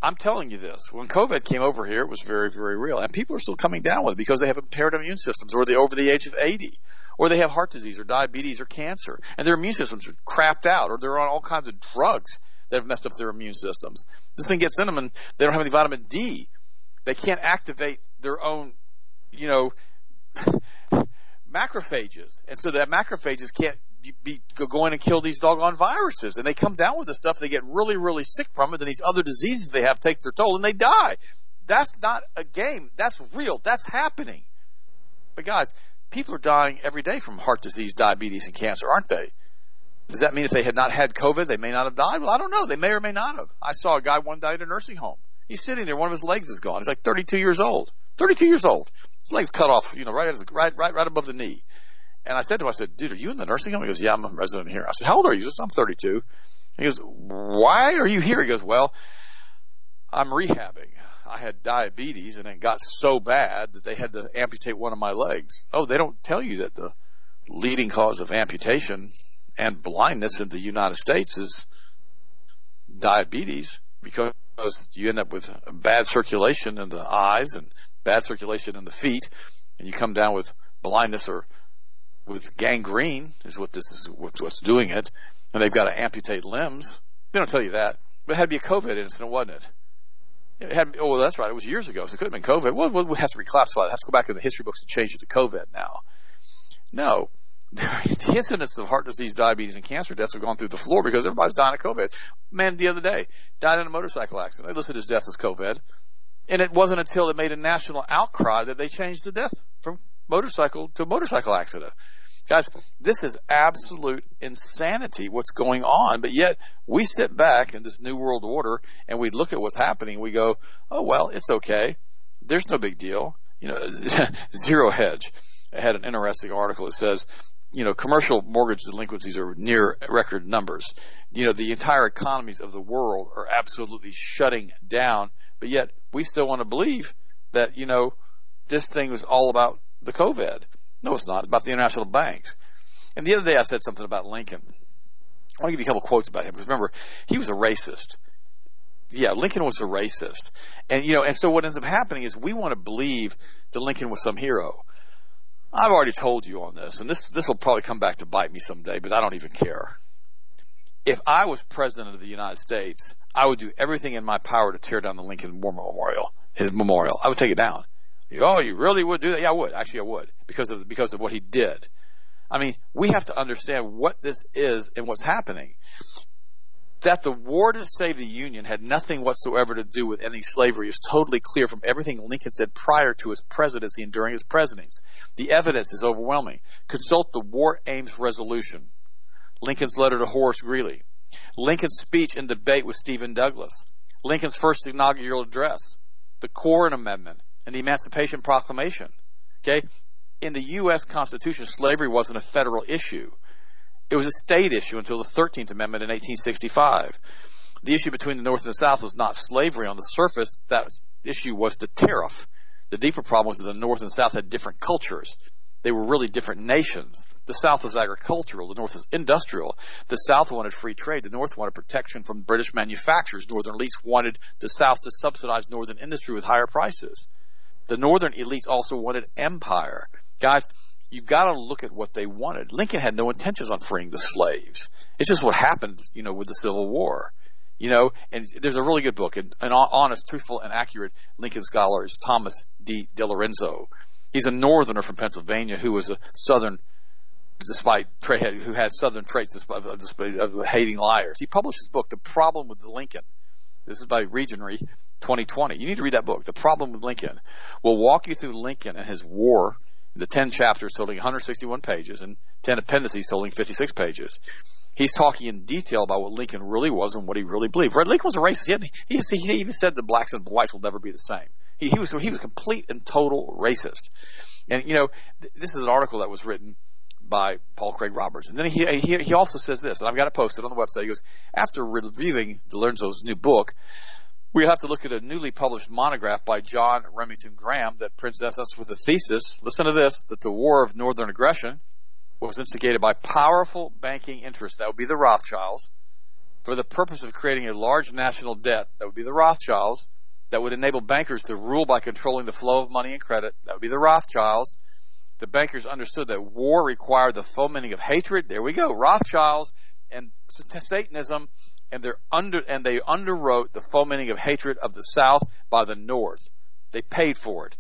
I'm telling you this. When COVID came over here, it was very, very real. And people are still coming down with it because they have impaired immune systems or they're over the age of 80 or they have heart disease or diabetes or cancer and their immune systems are crapped out or they're on all kinds of drugs that have messed up their immune systems. This thing gets in them and they don't have any vitamin D. They can't activate their own, you know, macrophages. And so that macrophages can't be, go in and kill these doggone viruses. And they come down with this stuff. They get really, really sick from it. And these other diseases they have take their toll and they die. That's not a game. That's real. That's happening. But guys, people are dying every day from heart disease, diabetes, and cancer, aren't they? Does that mean if they had not had COVID, they may not have died? Well, I don't know. They may or may not have. I saw a guy one day in a nursing home. He's sitting there. One of his legs is gone. He's like 32 years old. 32 years old. His legs cut off, you know, right, right, right, right above the knee. And I said to him, I said, dude, are you in the nursing home? He goes, yeah, I'm a resident here. I said, how old are you? He says, I'm 32. He goes, why are you here? He goes, well, I'm rehabbing. I had diabetes and it got so bad that they had to amputate one of my legs. Oh, they don't tell you that the leading cause of amputation and blindness in the United States is diabetes because you end up with bad circulation in the eyes and bad circulation in the feet and you come down with blindness or with gangrene is what this is what's doing it, and they've got to amputate limbs. They don't tell you that, but it had to be a COVID incident, wasn't it? It had, oh, well, that's right. It was years ago, so it could have been COVID. Well, we'll have to reclassify it. Have to go back in the history books and change it to COVID now. No. the incidence of heart disease, diabetes, and cancer deaths have gone through the floor because everybody's dying of COVID. Man, the other day, died in a motorcycle accident. They listed his death as COVID. And it wasn't until it made a national outcry that they changed the death from motorcycle to motorcycle accident. Guys, this is absolute insanity what's going on, but yet we sit back in this new world order and we look at what's happening we go, oh well, it's okay. There's no big deal. You know, zero hedge. Had an interesting article that says, you know, commercial mortgage delinquencies are near record numbers. You know, the entire economies of the world are absolutely shutting down, but yet we still want to believe that, you know, this thing was all about the COVID. No, it's not. It's about the international banks. And the other day I said something about Lincoln. I want to give you a couple quotes about him because remember, he was a racist. Yeah, Lincoln was a racist. And, you know, and so what ends up happening is we want to believe that Lincoln was some hero. I've already told you on this, and this, this will probably come back to bite me someday, but I don't even care. If I was president of the United States, I would do everything in my power to tear down the Lincoln War Memorial, his memorial. I would take it down. Oh, you really would do that? Yeah, I would. Actually, I would because of because of what he did. I mean, we have to understand what this is and what's happening. That the war to save the Union had nothing whatsoever to do with any slavery is totally clear from everything Lincoln said prior to his presidency and during his presidency. The evidence is overwhelming. Consult the War Aims Resolution, Lincoln's letter to Horace Greeley, Lincoln's speech and debate with Stephen Douglas, Lincoln's first inaugural address, the Corwin Amendment, and the Emancipation Proclamation. Okay? In the U.S. Constitution, slavery wasn't a federal issue. It was a state issue until the 13th Amendment in 1865. The issue between the North and the South was not slavery on the surface. That issue was the tariff. The deeper problem was that the North and South had different cultures. They were really different nations. The South was agricultural, the North was industrial. The South wanted free trade, the North wanted protection from British manufacturers. Northern elites wanted the South to subsidize Northern industry with higher prices. The northern elites also wanted empire. Guys, you've got to look at what they wanted. Lincoln had no intentions on freeing the slaves. It's just what happened, you know, with the Civil War. You know, and there's a really good book, and an honest, truthful, and accurate Lincoln scholar is Thomas D. DiLorenzo. He's a northerner from Pennsylvania who was a southern, despite who has southern traits despite, despite of hating liars. He published his book, The Problem with Lincoln. This is by Regnery 2020. You need to read that book, The Problem with Lincoln. We'll walk you through Lincoln and his war the 10 chapters totaling 161 pages and 10 appendices totaling 56 pages. He's talking in detail about what Lincoln really was and what he really believed. Red Lincoln was a racist. He, he, he even said the blacks and whites will never be the same. He, he was he was complete and total racist. And you know, th- this is an article that was written by Paul Craig Roberts. And then he, he, he also says this, and I've got it posted on the website. He goes, after reviewing DiLorenzo's new book, we have to look at a newly published monograph by John Remington Graham that presents us with a thesis. Listen to this: that the War of Northern Aggression was instigated by powerful banking interests, that would be the Rothschilds, for the purpose of creating a large national debt, that would be the Rothschilds, that would enable bankers to rule by controlling the flow of money and credit, that would be the Rothschilds. The bankers understood that war required the fomenting of hatred, there we go, Rothschilds, and Satanism and they under and they underwrote the fomenting of hatred of the South by the North. They paid for it.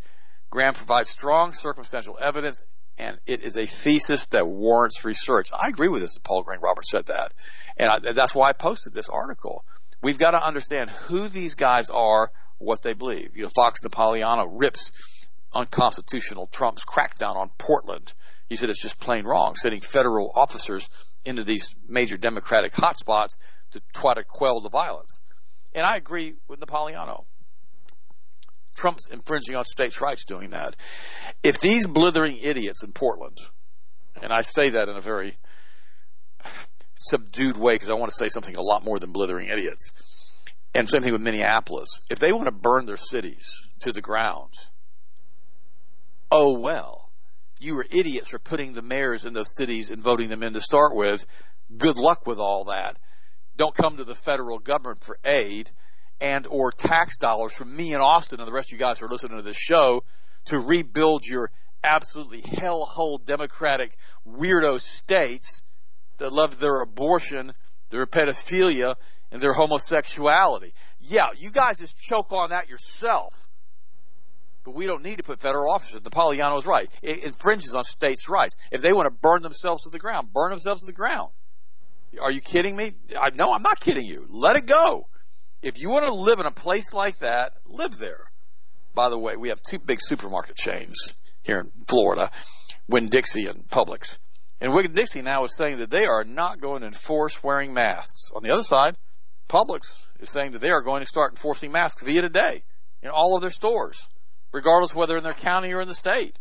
Graham provides strong circumstantial evidence, and it is a thesis that warrants research. I agree with this. Paul Craig Roberts said that, and I, that's why I posted this article. We've got to understand who these guys are, what they believe. You know, Fox Napolitano rips unconstitutional Trump's crackdown on Portland. He said it's just plain wrong, sending federal officers into these major Democratic hotspots to try to quell the violence. And I agree with Napolitano. Trump's infringing on states' rights doing that. If these blithering idiots in Portland, and I say that in a very subdued way because I want to say something a lot more than blithering idiots, and same thing with Minneapolis, if they want to burn their cities to the ground, oh well. You were idiots for putting the mayors in those cities and voting them in to start with. Good luck with all that don't come to the federal government for aid and or tax dollars from me and Austin and the rest of you guys who are listening to this show to rebuild your absolutely hellhole democratic weirdo states that love their abortion, their pedophilia, and their homosexuality. Yeah, you guys just choke on that yourself. But we don't need to put federal officers. Napolitano is right. It infringes on states' rights. If they want to burn themselves to the ground, burn themselves to the ground. Are you kidding me? I, no, I'm not kidding you. Let it go. If you want to live in a place like that, live there. By the way, we have two big supermarket chains here in Florida, Winn-Dixie and Publix. And Winn-Dixie now is saying that they are not going to enforce wearing masks. On the other side, Publix is saying that they are going to start enforcing masks via today in all of their stores, regardless whether in their county or in the state.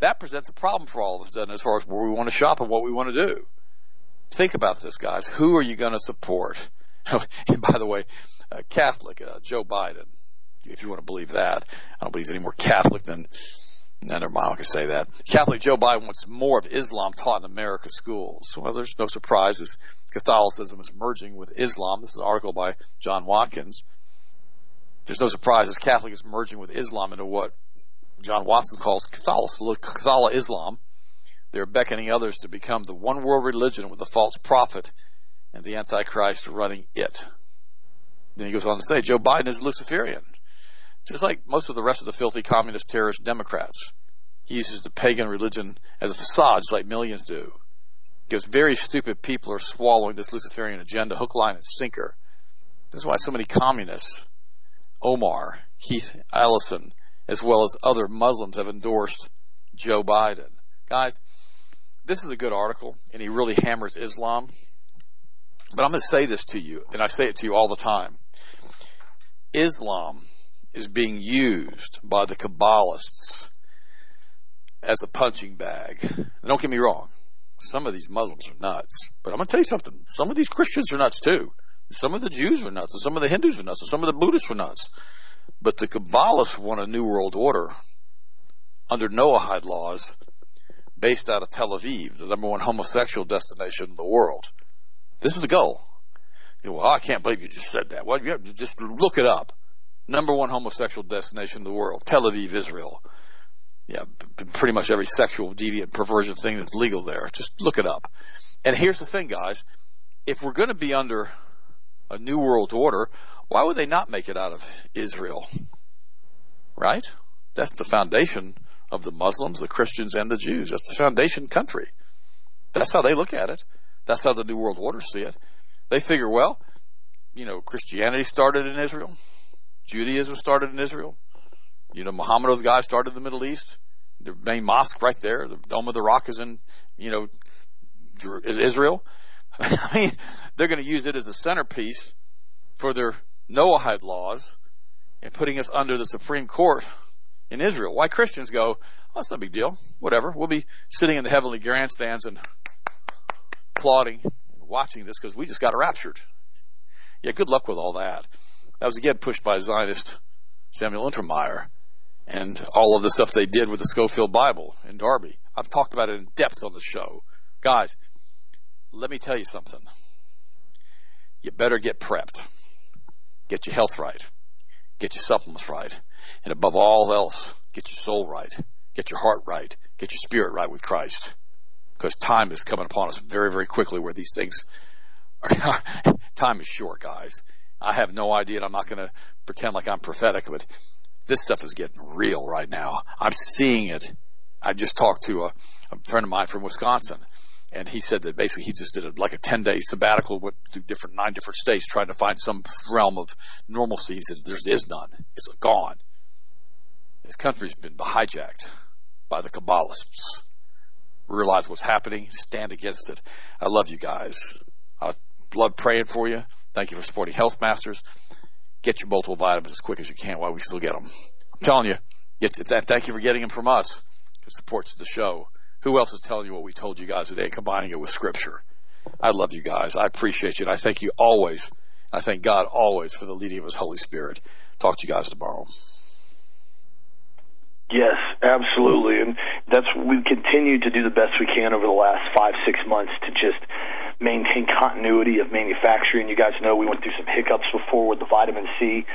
That presents a problem for all of us, doesn't it, as far as where we want to shop and what we want to do. Think about this, guys. Who are you going to support? and by the way, uh, Catholic uh, Joe Biden, if you want to believe that. I don't believe he's any more Catholic than. No, never mind. I can say that. Catholic Joe Biden wants more of Islam taught in America's schools. Well, there's no surprise as Catholicism is merging with Islam. This is an article by John Watkins. There's no surprise as Catholic is merging with Islam into what John Watson calls Catholic Islam. They're beckoning others to become the one world religion with the false prophet and the Antichrist running it. Then he goes on to say Joe Biden is Luciferian, just like most of the rest of the filthy communist terrorist Democrats. He uses the pagan religion as a facade, just like millions do. Because very stupid people are swallowing this Luciferian agenda hook, line, and sinker. This is why so many communists, Omar, Keith Ellison, as well as other Muslims have endorsed Joe Biden. Guys, this is a good article, and he really hammers Islam. But I'm going to say this to you, and I say it to you all the time. Islam is being used by the Kabbalists as a punching bag. And don't get me wrong. Some of these Muslims are nuts. But I'm going to tell you something. Some of these Christians are nuts too. Some of the Jews are nuts, and some of the Hindus are nuts, and some of the Buddhists are nuts. But the Kabbalists want a new world order under Noahide laws based out of Tel Aviv, the number one homosexual destination in the world. This is the goal. You know, well, I can't believe you just said that. Well, you just look it up. Number one homosexual destination in the world, Tel Aviv, Israel. yeah, pretty much every sexual deviant perversion thing that's legal there. Just look it up. And here's the thing, guys. If we're going to be under a new world order, why would they not make it out of Israel? Right? That's the foundation of the Muslims, the Christians, and the Jews. That's the foundation country. That's how they look at it. That's how the New World Order see it. They figure, well, you know, Christianity started in Israel. Judaism started in Israel. You know, Muhammad, those guys started in the Middle East. The main mosque right there, the Dome of the Rock is in, you know, is Israel. I mean, they're going to use it as a centerpiece for their Noahide laws and putting us under the Supreme Court in Israel. Why Christians go, oh, it's no big deal. Whatever. We'll be sitting in the heavenly grandstands and applauding and watching this because we just got raptured. Yeah, good luck with all that. That was again pushed by Zionist Samuel Untermyer and all of the stuff they did with the Scofield Bible in Darby. I've talked about it in depth on the show. Guys, let me tell you something. You better get prepped. Get your health right. Get your supplements right. And above all else, get your soul right. Get your heart right. Get your spirit right with Christ. Because time is coming upon us very, very quickly where these things are, time is short, guys. I have no idea and I'm not going to pretend like I'm prophetic, but this stuff is getting real right now. I'm seeing it. I just talked to a, a friend of mine from Wisconsin and he said that basically he just did a, like a 10 day sabbatical, went through different, nine different states trying to find some realm of normalcy. He said, there is none. It's gone. This country's been hijacked by the Kabbalists. Realize what's happening, stand against it. I love you guys. I love praying for you. Thank you for supporting Health Masters. Get your multiple vitamins as quick as you can while we still get them. I'm telling you, thank you for getting them from us. It supports the show. Who else is telling you what we told you guys today, combining it with Scripture? I love you guys. I appreciate you. And I thank you always. I thank God always for the leading of His Holy Spirit. Talk to you guys tomorrow. Yes, absolutely. And that's, we've continued to do the best we can over the last five, six months to just maintain continuity of manufacturing. You guys know we went through some hiccups before with the vitamin C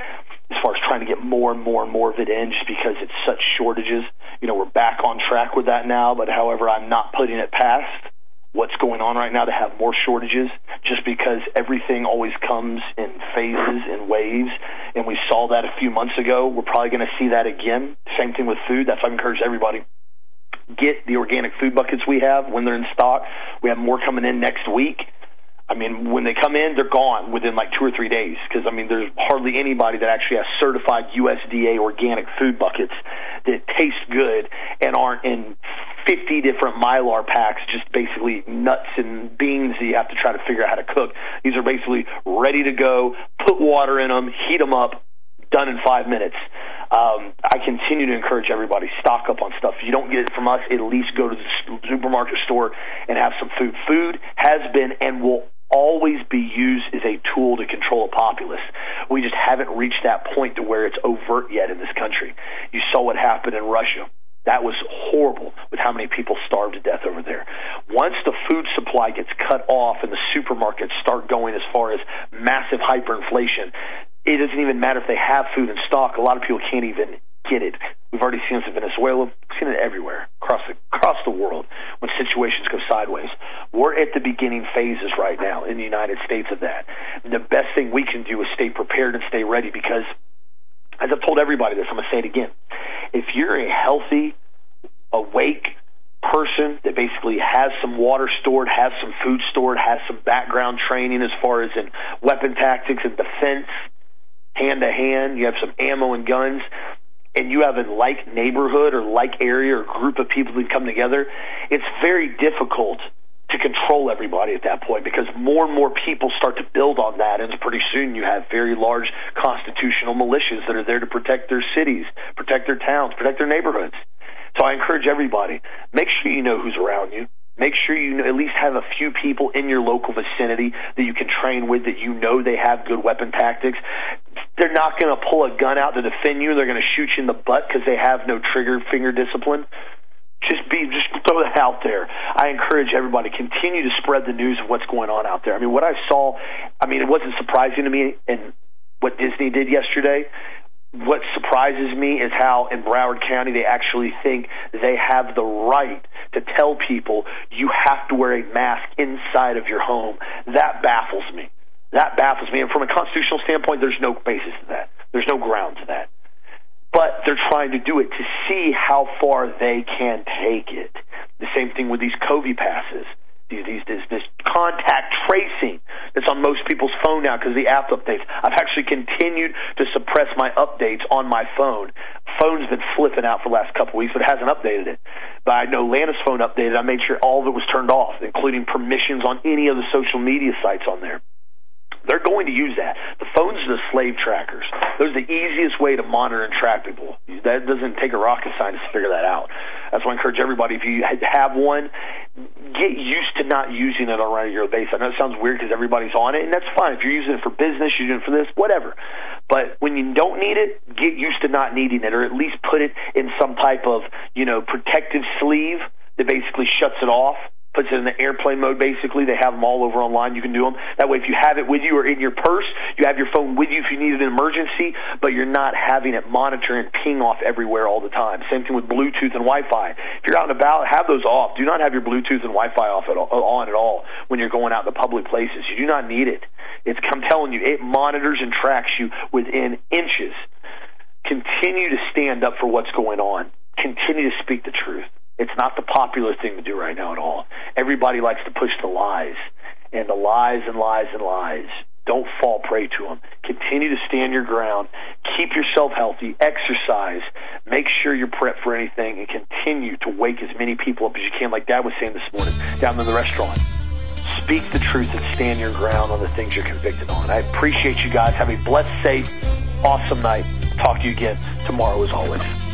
as far as trying to get more and more and more of it in just because it's such shortages. You know, we're back on track with that now, but however, I'm not putting it past what's going on right now to have more shortages just because everything always comes in phases and waves. And we saw that a few months ago. We're probably going to see that again. Same thing with food. That's why i encourage everybody get the organic food buckets we have when they're in stock. We have more coming in next week I mean, when they come in, they're gone within like two or three days because I mean, there's hardly anybody that actually has certified USDA organic food buckets that taste good and aren't in 50 different mylar packs, just basically nuts and beans that you have to try to figure out how to cook. These are basically ready to go. Put water in them, heat them up, done in five minutes. Um, I continue to encourage everybody stock up on stuff. If you don't get it from us, at least go to the supermarket store and have some food. Food has been and will always be used as a tool to control a populace. We just haven't reached that point to where it's overt yet in this country. You saw what happened in Russia. That was horrible with how many people starved to death over there. Once the food supply gets cut off and the supermarkets start going as far as massive hyperinflation, it doesn't even matter if they have food in stock. A lot of people can't even get it. We've already seen this in Venezuela. We've seen it everywhere across the, across the world when situations go sideways. We're at the beginning phases right now in the United States of that. And the best thing we can do is stay prepared and stay ready because, as I've told everybody this, I'm going to say it again. If you're a healthy, awake person that basically has some water stored, has some food stored, has some background training as far as in weapon tactics and defense, hand to hand, you have some ammo and guns, and you have a like neighborhood or like area or group of people that come together, it's very difficult to control everybody at that point because more and more people start to build on that and pretty soon you have very large constitutional militias that are there to protect their cities, protect their towns, protect their neighborhoods. So I encourage everybody, make sure you know who's around you. Make sure you at least have a few people in your local vicinity that you can train with that you know they have good weapon tactics. They're not going to pull a gun out to defend you. They're going to shoot you in the butt because they have no trigger finger discipline. Just be, just throw that out there. I encourage everybody continue to spread the news of what's going on out there. I mean, what I saw, I mean, it wasn't surprising to me in what Disney did yesterday what surprises me is how in Broward County they actually think they have the right to tell people you have to wear a mask inside of your home. That baffles me. That baffles me. And from a constitutional standpoint, there's no basis to that. There's no ground to that. But they're trying to do it to see how far they can take it. The same thing with these COVID passes these, this, this contact tracing that's on most people's phone now because the app updates. I've actually continued to suppress my updates on my phone. Phone's been flipping out for the last couple weeks, but it hasn't updated it. But I know Lana's phone updated. I made sure all of it was turned off, including permissions on any of the social media sites on there. They're going to use that. The phones are the slave trackers. Those are the easiest way to monitor and track people. That doesn't take a rocket scientist to figure that out. That's why I encourage everybody, if you have one, get used to not using it on a regular basis. I know it sounds weird because everybody's on it, and that's fine. If you're using it for business, you're using it for this, whatever. But when you don't need it, get used to not needing it, or at least put it in some type of, you know, protective sleeve that basically shuts it off puts it in the airplane mode basically. They have them all over online. You can do them. That way, if you have it with you or in your purse, you have your phone with you if you need an emergency, but you're not having it monitor and ping off everywhere all the time. Same thing with Bluetooth and Wi Fi. If you're out and about, have those off. Do not have your Bluetooth and Wi Fi off at all, on at all when you're going out to public places. You do not need it. It's, I'm telling you, it monitors and tracks you within inches. Continue to stand up for what's going on. Continue to speak the truth. It's not the popular thing to do right now at all. Everybody likes to push the lies, and the lies and lies and lies. Don't fall prey to them. Continue to stand your ground. Keep yourself healthy. Exercise. Make sure you're prepped for anything, and continue to wake as many people up as you can, like Dad was saying this morning down in the restaurant. Speak the truth and stand your ground on the things you're convicted on. I appreciate you guys. Have a blessed, safe, awesome night. Talk to you again tomorrow as always.